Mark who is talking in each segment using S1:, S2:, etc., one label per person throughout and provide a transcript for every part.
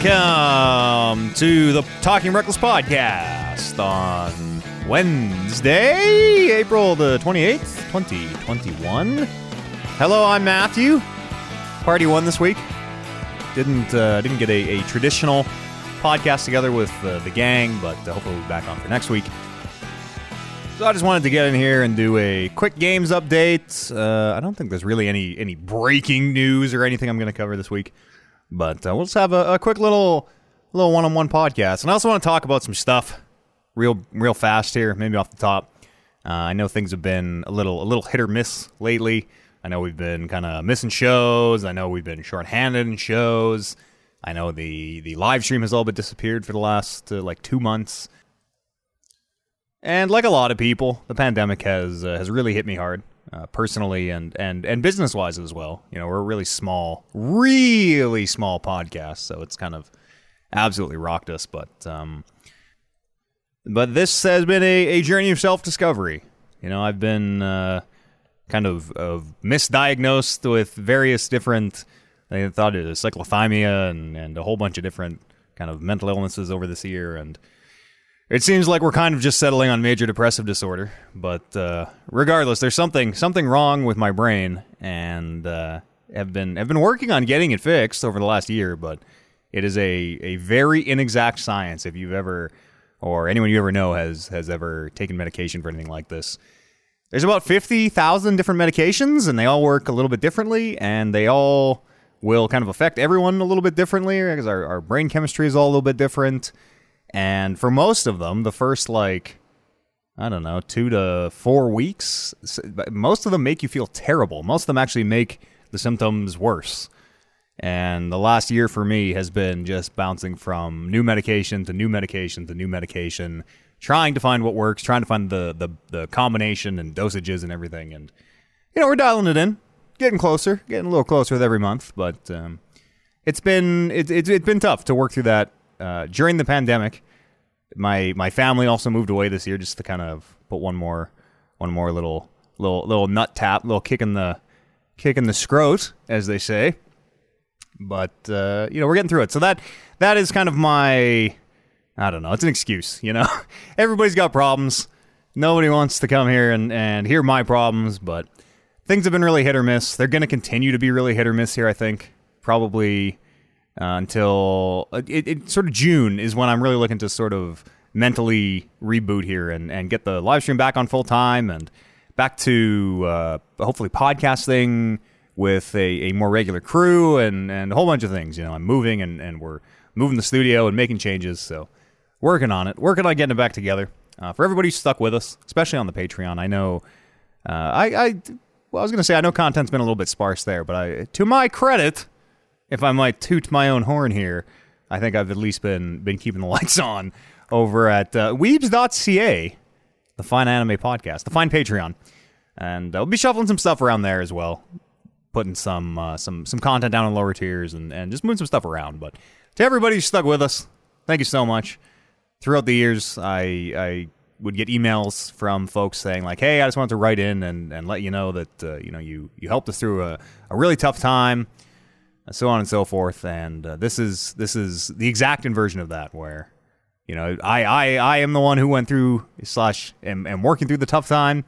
S1: Welcome to the Talking Reckless podcast on Wednesday, April the 28th, 2021. Hello, I'm Matthew. Party one this week. Didn't uh, didn't get a, a traditional podcast together with uh, the gang, but uh, hopefully we'll be back on for next week. So I just wanted to get in here and do a quick games update. Uh, I don't think there's really any any breaking news or anything I'm going to cover this week, but uh, we'll just have a, a quick little little one-on-one podcast. And I also want to talk about some stuff real real fast here, maybe off the top. Uh, I know things have been a little a little hit or miss lately. I know we've been kind of missing shows. I know we've been shorthanded in shows. I know the the live stream has all but disappeared for the last uh, like two months. And like a lot of people, the pandemic has uh, has really hit me hard, uh, personally and and and business wise as well. You know, we're a really small, really small podcast, so it's kind of absolutely rocked us. But um, but this has been a, a journey of self discovery. You know, I've been uh, kind of of misdiagnosed with various different. I thought it was cyclothymia and and a whole bunch of different kind of mental illnesses over this year and it seems like we're kind of just settling on major depressive disorder, but uh, regardless, there's something something wrong with my brain, and uh, have been have been working on getting it fixed over the last year. But it is a a very inexact science. If you've ever or anyone you ever know has has ever taken medication for anything like this, there's about fifty thousand different medications, and they all work a little bit differently, and they all will kind of affect everyone a little bit differently because our, our brain chemistry is all a little bit different. And for most of them, the first like I don't know, 2 to 4 weeks, most of them make you feel terrible. Most of them actually make the symptoms worse. And the last year for me has been just bouncing from new medication to new medication to new medication, trying to find what works, trying to find the the, the combination and dosages and everything. And you know, we're dialing it in, getting closer, getting a little closer with every month. But um, it's been it, it, it's been tough to work through that uh, during the pandemic. My my family also moved away this year just to kind of put one more one more little little little nut tap, little kick in the kick in the scrot, as they say. But uh, you know, we're getting through it. So that that is kind of my I don't know, it's an excuse, you know. Everybody's got problems. Nobody wants to come here and, and hear my problems, but things have been really hit or miss. They're going to continue to be really hit or miss here, I think. Probably uh, until uh, it, it, sort of June is when I'm really looking to sort of mentally reboot here and, and get the live stream back on full time and back to uh, hopefully podcasting with a, a more regular crew and, and a whole bunch of things. You know, I'm moving and, and we're moving the studio and making changes. So working on it, working on getting it back together. Uh, for everybody who stuck with us, especially on the Patreon, I know uh, I, I well, I was going to say I know content's been a little bit sparse there, but I, to my credit, if I might toot my own horn here, I think I've at least been been keeping the lights on over at uh, Weebs.ca, the Fine Anime Podcast, the Fine Patreon, and uh, we'll be shuffling some stuff around there as well, putting some uh, some some content down in lower tiers and and just moving some stuff around. But to everybody who stuck with us, thank you so much. Throughout the years, I I would get emails from folks saying like, "Hey, I just wanted to write in and, and let you know that uh, you know you you helped us through a, a really tough time." So on and so forth. And uh, this is this is the exact inversion of that, where you know I I I am the one who went through slash am, am working through the tough time,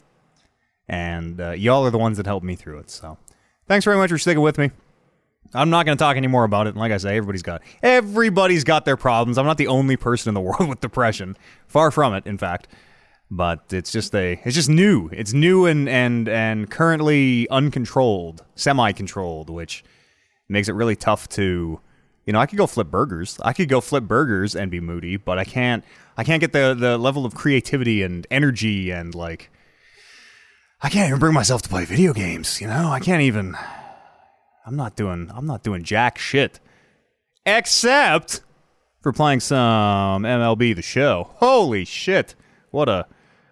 S1: and uh, y'all are the ones that helped me through it. So thanks very much for sticking with me. I'm not going to talk any more about it. And like I say, everybody's got everybody's got their problems. I'm not the only person in the world with depression. Far from it, in fact. But it's just a it's just new. It's new and and and currently uncontrolled, semi-controlled, which makes it really tough to you know, I could go flip burgers. I could go flip burgers and be moody, but I can't I can't get the the level of creativity and energy and like I can't even bring myself to play video games, you know? I can't even I'm not doing I'm not doing jack shit. Except for playing some MLB the show. Holy shit. What a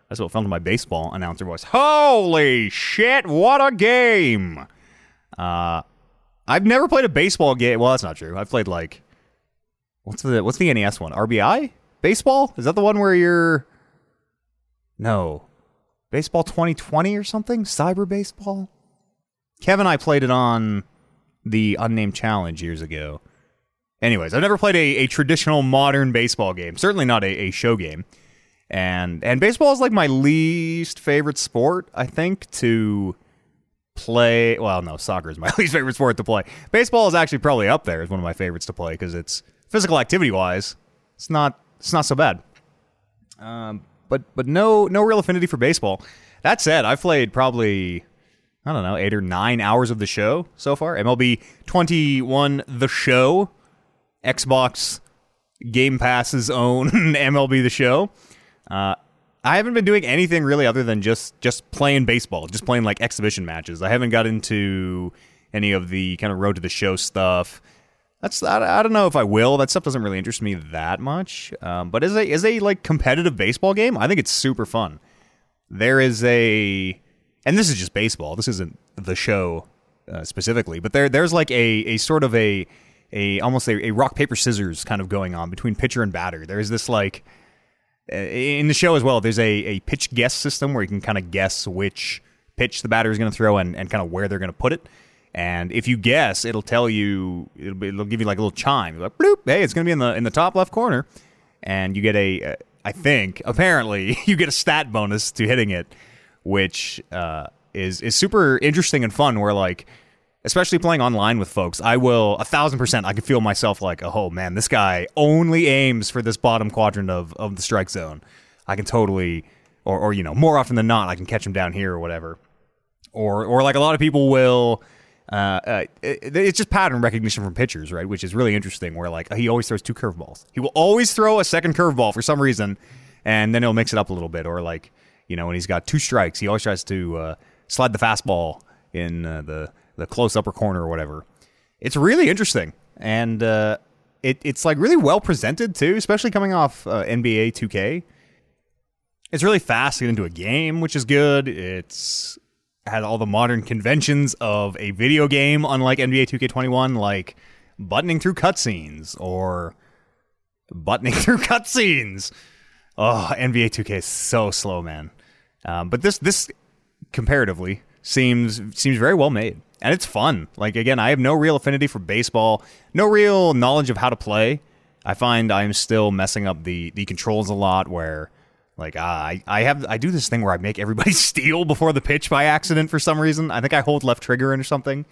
S1: that's what fell into my baseball announcer voice. Holy shit, what a game. Uh I've never played a baseball game. Well, that's not true. I've played like what's the what's the NES one? RBI baseball? Is that the one where you're no baseball 2020 or something? Cyber baseball. Kevin and I played it on the unnamed challenge years ago. Anyways, I've never played a, a traditional modern baseball game. Certainly not a, a show game. And and baseball is like my least favorite sport, I think, to play. Well, no, soccer is my least favorite sport to play. Baseball is actually probably up there as one of my favorites to play because it's physical activity wise, it's not it's not so bad. Um, but but no no real affinity for baseball. That said, I've played probably I don't know eight or nine hours of the show so far. MLB 21, the show, Xbox Game Pass's own MLB the show. Uh, I haven't been doing anything really other than just just playing baseball, just playing like exhibition matches. I haven't got into any of the kind of road to the show stuff. That's I, I don't know if I will. That stuff doesn't really interest me that much. Um, but as a as a like competitive baseball game, I think it's super fun. There is a, and this is just baseball. This isn't the show uh, specifically, but there there's like a a sort of a a almost a, a rock paper scissors kind of going on between pitcher and batter. There's this like in the show as well. There's a a pitch guess system where you can kind of guess which pitch the batter is going to throw and, and kind of where they're going to put it. And if you guess, it'll tell you, it'll, be, it'll give you like a little chime, like bloop, hey, it's going to be in the in the top left corner, and you get a, uh, I think, apparently, you get a stat bonus to hitting it, which uh, is is super interesting and fun. Where like, especially playing online with folks, I will a thousand percent, I can feel myself like, oh man, this guy only aims for this bottom quadrant of of the strike zone. I can totally, or or you know, more often than not, I can catch him down here or whatever, or or like a lot of people will uh, uh, it, it's just pattern recognition from pitchers, right? Which is really interesting. Where like he always throws two curveballs. He will always throw a second curveball for some reason, and then he'll mix it up a little bit. Or like you know when he's got two strikes, he always tries to uh, slide the fastball in uh, the the close upper corner or whatever. It's really interesting, and uh, it it's like really well presented too, especially coming off uh, NBA 2K. It's really fast to get into a game, which is good. It's had all the modern conventions of a video game, unlike NBA 2K21, like buttoning through cutscenes or buttoning through cutscenes. Oh, NBA 2K is so slow, man. Um, but this this comparatively seems seems very well made, and it's fun. Like again, I have no real affinity for baseball, no real knowledge of how to play. I find I'm still messing up the the controls a lot, where like uh, I, I have I do this thing where I make everybody steal before the pitch by accident for some reason. I think I hold left trigger or something,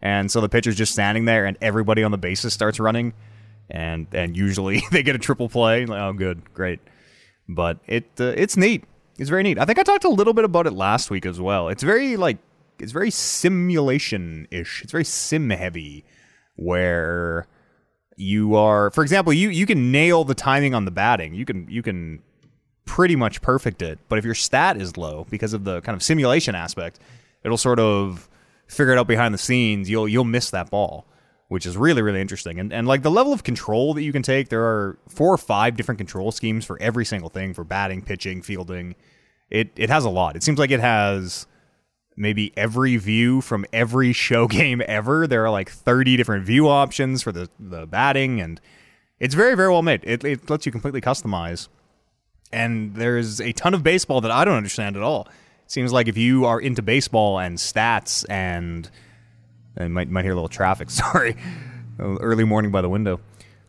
S1: and so the pitcher's just standing there, and everybody on the bases starts running, and and usually they get a triple play. Like, oh, good, great. But it uh, it's neat. It's very neat. I think I talked a little bit about it last week as well. It's very like it's very simulation ish. It's very sim heavy, where you are, for example, you you can nail the timing on the batting. You can you can pretty much perfect it. But if your stat is low because of the kind of simulation aspect, it'll sort of figure it out behind the scenes. You'll you'll miss that ball, which is really really interesting. And and like the level of control that you can take, there are four or five different control schemes for every single thing for batting, pitching, fielding. It it has a lot. It seems like it has maybe every view from every show game ever. There are like 30 different view options for the the batting and it's very very well made. It it lets you completely customize and there's a ton of baseball that I don't understand at all. It seems like if you are into baseball and stats and and might might hear a little traffic. Sorry, early morning by the window.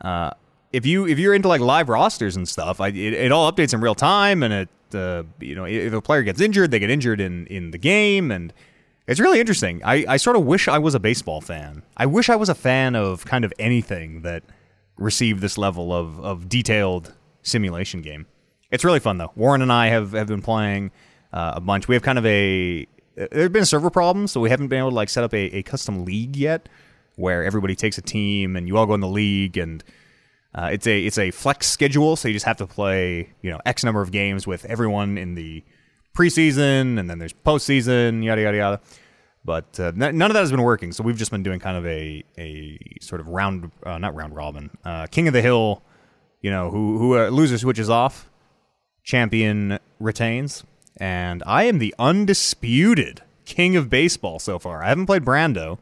S1: Uh, if you if you're into like live rosters and stuff, I, it, it all updates in real time, and it uh, you know if a player gets injured, they get injured in in the game, and it's really interesting. I I sort of wish I was a baseball fan. I wish I was a fan of kind of anything that received this level of of detailed simulation game. It's really fun though. Warren and I have have been playing uh, a bunch. We have kind of a there have been server problems, so we haven't been able to like set up a, a custom league yet, where everybody takes a team and you all go in the league and. Uh, it's a it's a flex schedule, so you just have to play you know X number of games with everyone in the preseason, and then there's postseason, yada yada yada. But uh, none of that has been working, so we've just been doing kind of a a sort of round, uh, not round robin, uh, king of the hill. You know, who who uh, loses switches off, champion retains. And I am the undisputed king of baseball so far. I haven't played Brando,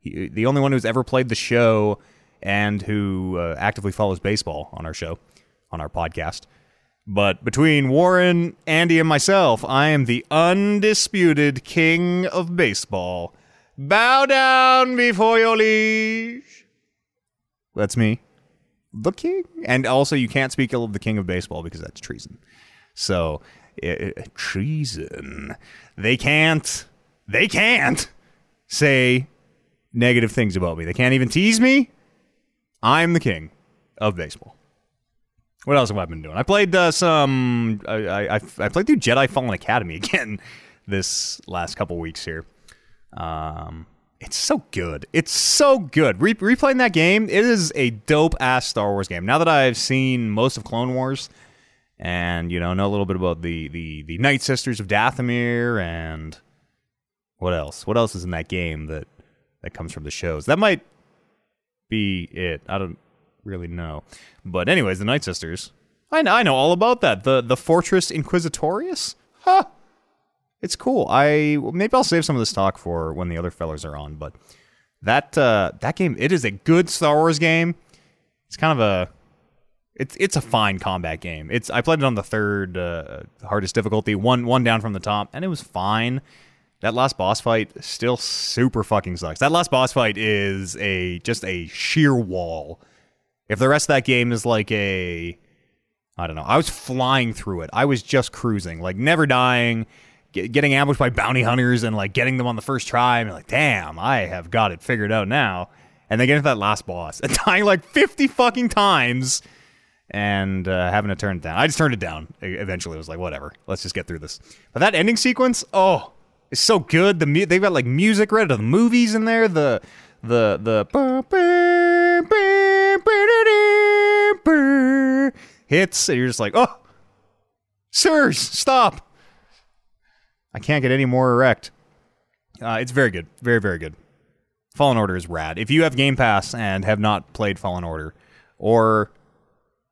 S1: he, the only one who's ever played the show and who uh, actively follows baseball on our show, on our podcast. But between Warren, Andy, and myself, I am the undisputed king of baseball. Bow down before your liege. That's me. The king. And also, you can't speak ill of the king of baseball because that's treason. So, treason. They can't. They can't say negative things about me. They can't even tease me. I'm the king of baseball. What else have I been doing? I played uh, some. I, I I played through Jedi Fallen Academy again this last couple weeks here. Um, it's so good. It's so good. Re- replaying that game, it is a dope ass Star Wars game. Now that I've seen most of Clone Wars, and you know know a little bit about the the the Night Sisters of Dathomir and what else? What else is in that game that that comes from the shows? That might be it. I don't really know. But anyways, the Night Sisters. I know, I know all about that. The the Fortress Inquisitorius. Huh. It's cool. I maybe I'll save some of this talk for when the other fellas are on. But that uh, that game, it is a good Star Wars game. It's kind of a it's it's a fine combat game. It's I played it on the third uh, hardest difficulty, one one down from the top, and it was fine. That last boss fight still super fucking sucks. That last boss fight is a just a sheer wall. If the rest of that game is like a I don't know. I was flying through it. I was just cruising, like never dying, get, getting ambushed by bounty hunters and like getting them on the first try. And like, damn, I have got it figured out now. And then get into that last boss and dying like 50 fucking times and uh, having to turn it down. I just turned it down. Eventually, I was like, whatever, let's just get through this. But that ending sequence, oh, it's so good. The mu- they've got like music read to the movies in there. The the the hits, and you're just like, oh, sirs, stop. I can't get any more erect. Uh, it's very good, very very good. Fallen Order is rad. If you have Game Pass and have not played Fallen Order, or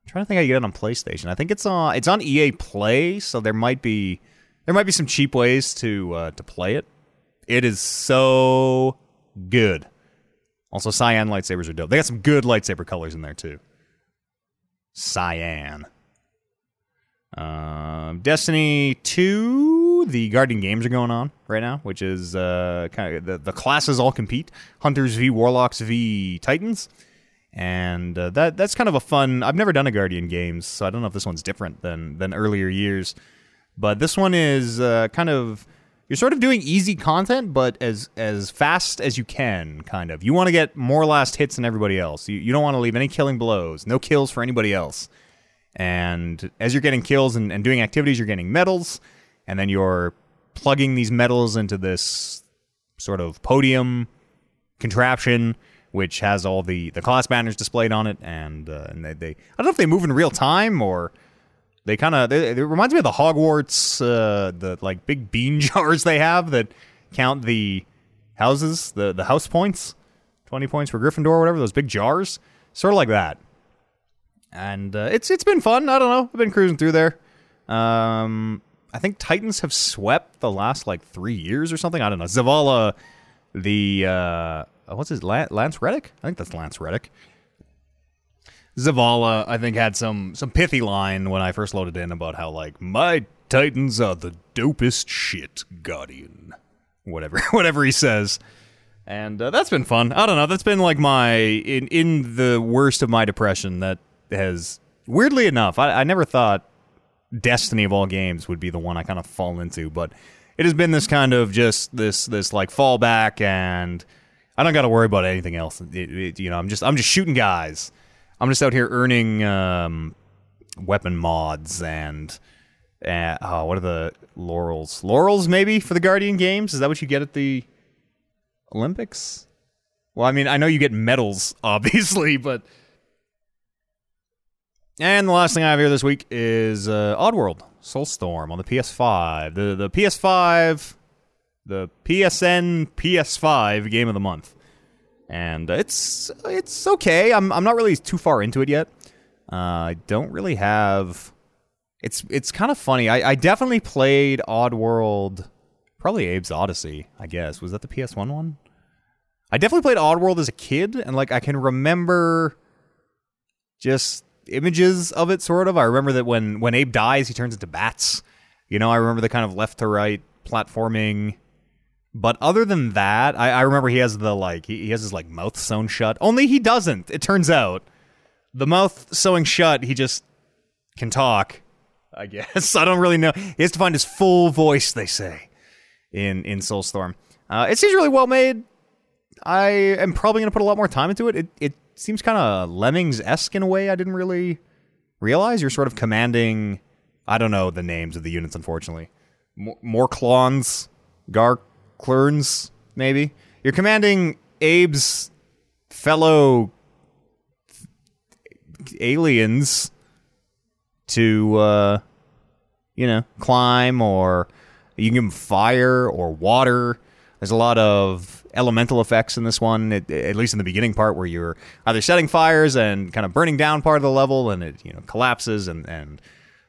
S1: I'm trying to think how you get it on PlayStation. I think it's on it's on EA Play, so there might be there might be some cheap ways to uh, to play it. It is so good. Also, cyan lightsabers are dope. They got some good lightsaber colors in there too. Cyan. Um, Destiny 2, the Guardian Games are going on right now, which is uh, kind of the, the classes all compete Hunters v Warlocks v Titans. And uh, that that's kind of a fun. I've never done a Guardian Games, so I don't know if this one's different than than earlier years. But this one is uh, kind of you're sort of doing easy content, but as as fast as you can. Kind of. You want to get more last hits than everybody else. You you don't want to leave any killing blows. No kills for anybody else. And as you're getting kills and, and doing activities, you're getting medals, and then you're plugging these medals into this sort of podium contraption which has all the, the class banners displayed on it, and uh, and they, they I don't know if they move in real time or they kind of it reminds me of the Hogwarts uh, the like big bean jars they have that count the houses the the house points, twenty points for Gryffindor or whatever those big jars, sort of like that. And uh, it's it's been fun. I don't know. I've been cruising through there. Um, I think Titans have swept the last like three years or something. I don't know. Zavala, the uh, what's his Lance Reddick? I think that's Lance Reddick. Zavala, I think, had some some pithy line when I first loaded in about how like my Titans are the dopest shit, Guardian, whatever whatever he says, and uh, that's been fun. I don't know. That's been like my in in the worst of my depression. That has weirdly enough, I, I never thought Destiny of all games would be the one I kind of fall into, but it has been this kind of just this this like fallback, and I don't got to worry about anything else. It, it, you know, I'm just I'm just shooting guys I'm just out here earning um, weapon mods and uh, oh, what are the laurels? Laurels maybe for the Guardian Games? Is that what you get at the Olympics? Well, I mean, I know you get medals, obviously, but. And the last thing I have here this week is uh, Oddworld Soulstorm on the PS5. The the PS5, the PSN PS5 game of the month and it's it's okay. I'm I'm not really too far into it yet. Uh, I don't really have. It's it's kind of funny. I, I definitely played Oddworld, probably Abe's Odyssey. I guess was that the PS1 one. I definitely played Oddworld as a kid, and like I can remember just images of it. Sort of. I remember that when when Abe dies, he turns into bats. You know, I remember the kind of left to right platforming But other than that, I, I remember he has the like he, he has his like mouth sewn shut. Only he doesn't. It turns out the mouth sewing shut. He just can talk. I guess I don't really know. He has to find his full voice. They say in in Soulstorm. Uh, it seems really well made. I am probably going to put a lot more time into it. It it seems kind of Lemmings esque in a way I didn't really realize. You're sort of commanding. I don't know the names of the units, unfortunately. More clones, Garclurns, maybe. You're commanding Abe's fellow aliens to, uh, you know, climb, or you can give them fire or water. There's a lot of elemental effects in this one, at, at, least in the beginning part, where you're either setting fires and kind of burning down part of the level, and it you know collapses, and and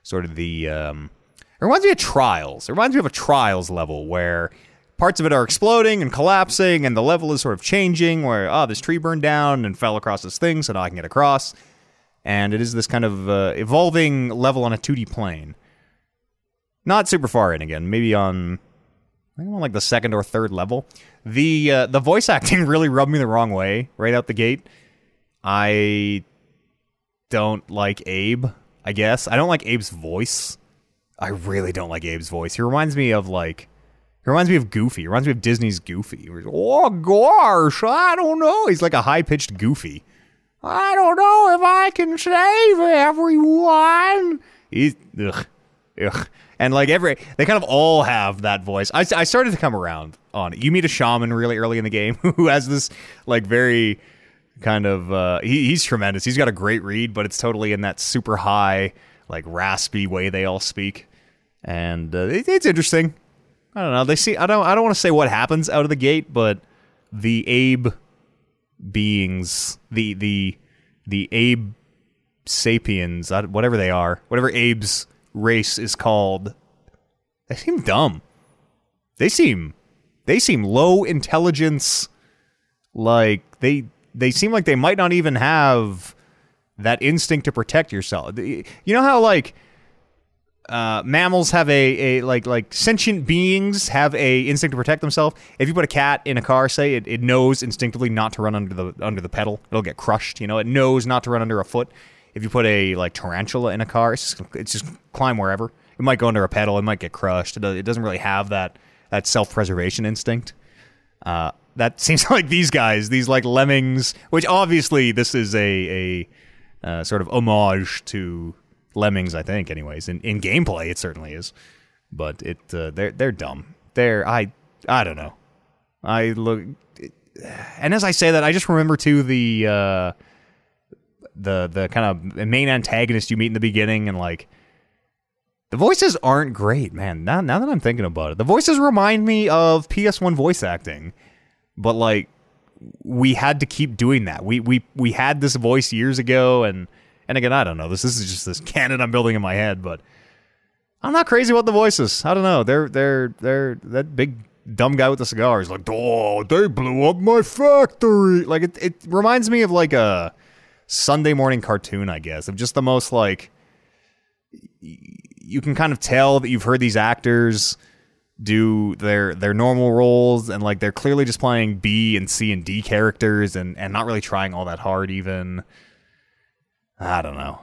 S1: sort of the um, it reminds me of Trials. It reminds me of a Trials level where parts of it are exploding and collapsing, and the level is sort of changing. Where oh, this tree burned down and fell across this thing, so now I can get across. And it is this kind of uh, evolving level on a 2D plane. Not super far in again, maybe on I think on like the second or third level. The uh, the voice acting really rubbed me the wrong way right out the gate. I don't like Abe. I guess I don't like Abe's voice. I really don't like Abe's voice. He reminds me of like he reminds me of Goofy. He reminds me of Disney's Goofy. oh gosh, I don't know. He's like a high pitched Goofy. I don't know if I can save everyone. He's ugh, ugh. And like every, they kind of all have that voice. I, I started to come around on it. You meet a shaman really early in the game who has this like very kind of, uh, he, he's tremendous. He's got a great read, but it's totally in that super high, like raspy way they all speak. And uh, it, it's interesting. I don't know. They see, I don't, I don't want to say what happens out of the gate, but the Abe beings, the, the, the Abe sapiens, whatever they are, whatever Abe's race is called, they seem dumb. They seem they seem low intelligence like they they seem like they might not even have that instinct to protect yourself. You know how like uh, mammals have a, a like like sentient beings have a instinct to protect themselves. If you put a cat in a car, say it, it knows instinctively not to run under the under the pedal, it'll get crushed. You know, it knows not to run under a foot. If you put a like tarantula in a car, it's just, it's just climb wherever. It might go under a pedal. It might get crushed. It, it doesn't really have that that self preservation instinct. Uh, that seems like these guys, these like lemmings, which obviously this is a a uh, sort of homage to lemmings. I think, anyways, in, in gameplay, it certainly is. But it uh, they're they're dumb. They're I I don't know. I look, and as I say that, I just remember too the uh, the the kind of main antagonist you meet in the beginning, and like the voices aren't great, man. Now now that I'm thinking about it, the voices remind me of PS1 voice acting, but like we had to keep doing that. We we we had this voice years ago, and and again, I don't know. This, this is just this canon I'm building in my head, but I'm not crazy about the voices. I don't know. They're they're they're that big dumb guy with the cigar like, oh, they blew up my factory. Like it, it reminds me of like a Sunday morning cartoon, I guess, of just the most like you can kind of tell that you've heard these actors do their their normal roles and like they're clearly just playing B and C and D characters and and not really trying all that hard even. I don't know.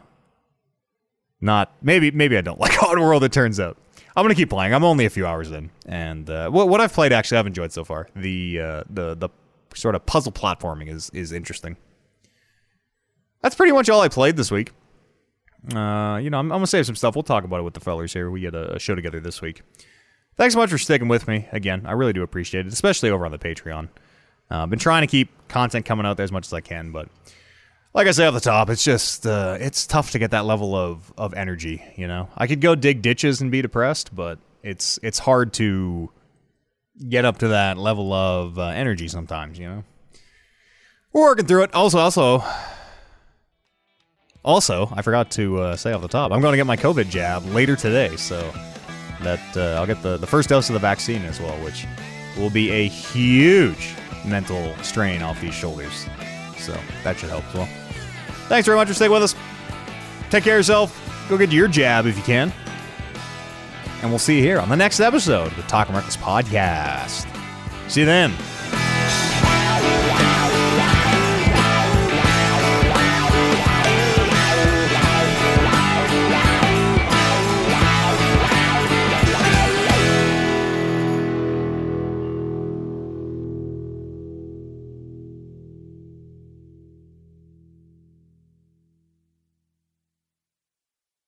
S1: Not maybe maybe I don't like Oddworld. It turns out I'm gonna keep playing. I'm only a few hours in, and uh, what what I've played actually I've enjoyed so far. The uh, the the sort of puzzle platforming is is interesting that's pretty much all I played this week. Uh, you know, I'm, I'm, gonna save some stuff. We'll talk about it with the fellers here. We get a, a, show together this week. Thanks so much for sticking with me again. I really do appreciate it, especially over on the Patreon. Uh, I've been trying to keep content coming out there as much as I can, but like I say off the top, it's just uh, it's tough to get that level of of energy. You know, I could go dig ditches and be depressed, but it's it's hard to get up to that level of uh, energy sometimes. You know, we're working through it. Also, also also, I forgot to uh, say off the top, I'm going to get my COVID jab later today, so that uh, I'll get the, the first dose of the vaccine as well, which will be a huge mental strain off these shoulders. So that should help as well. Thanks very much for staying with us. Take care of yourself. Go get your jab if you can. And we'll see you here on the next episode of the Talking Reckless podcast. See you then.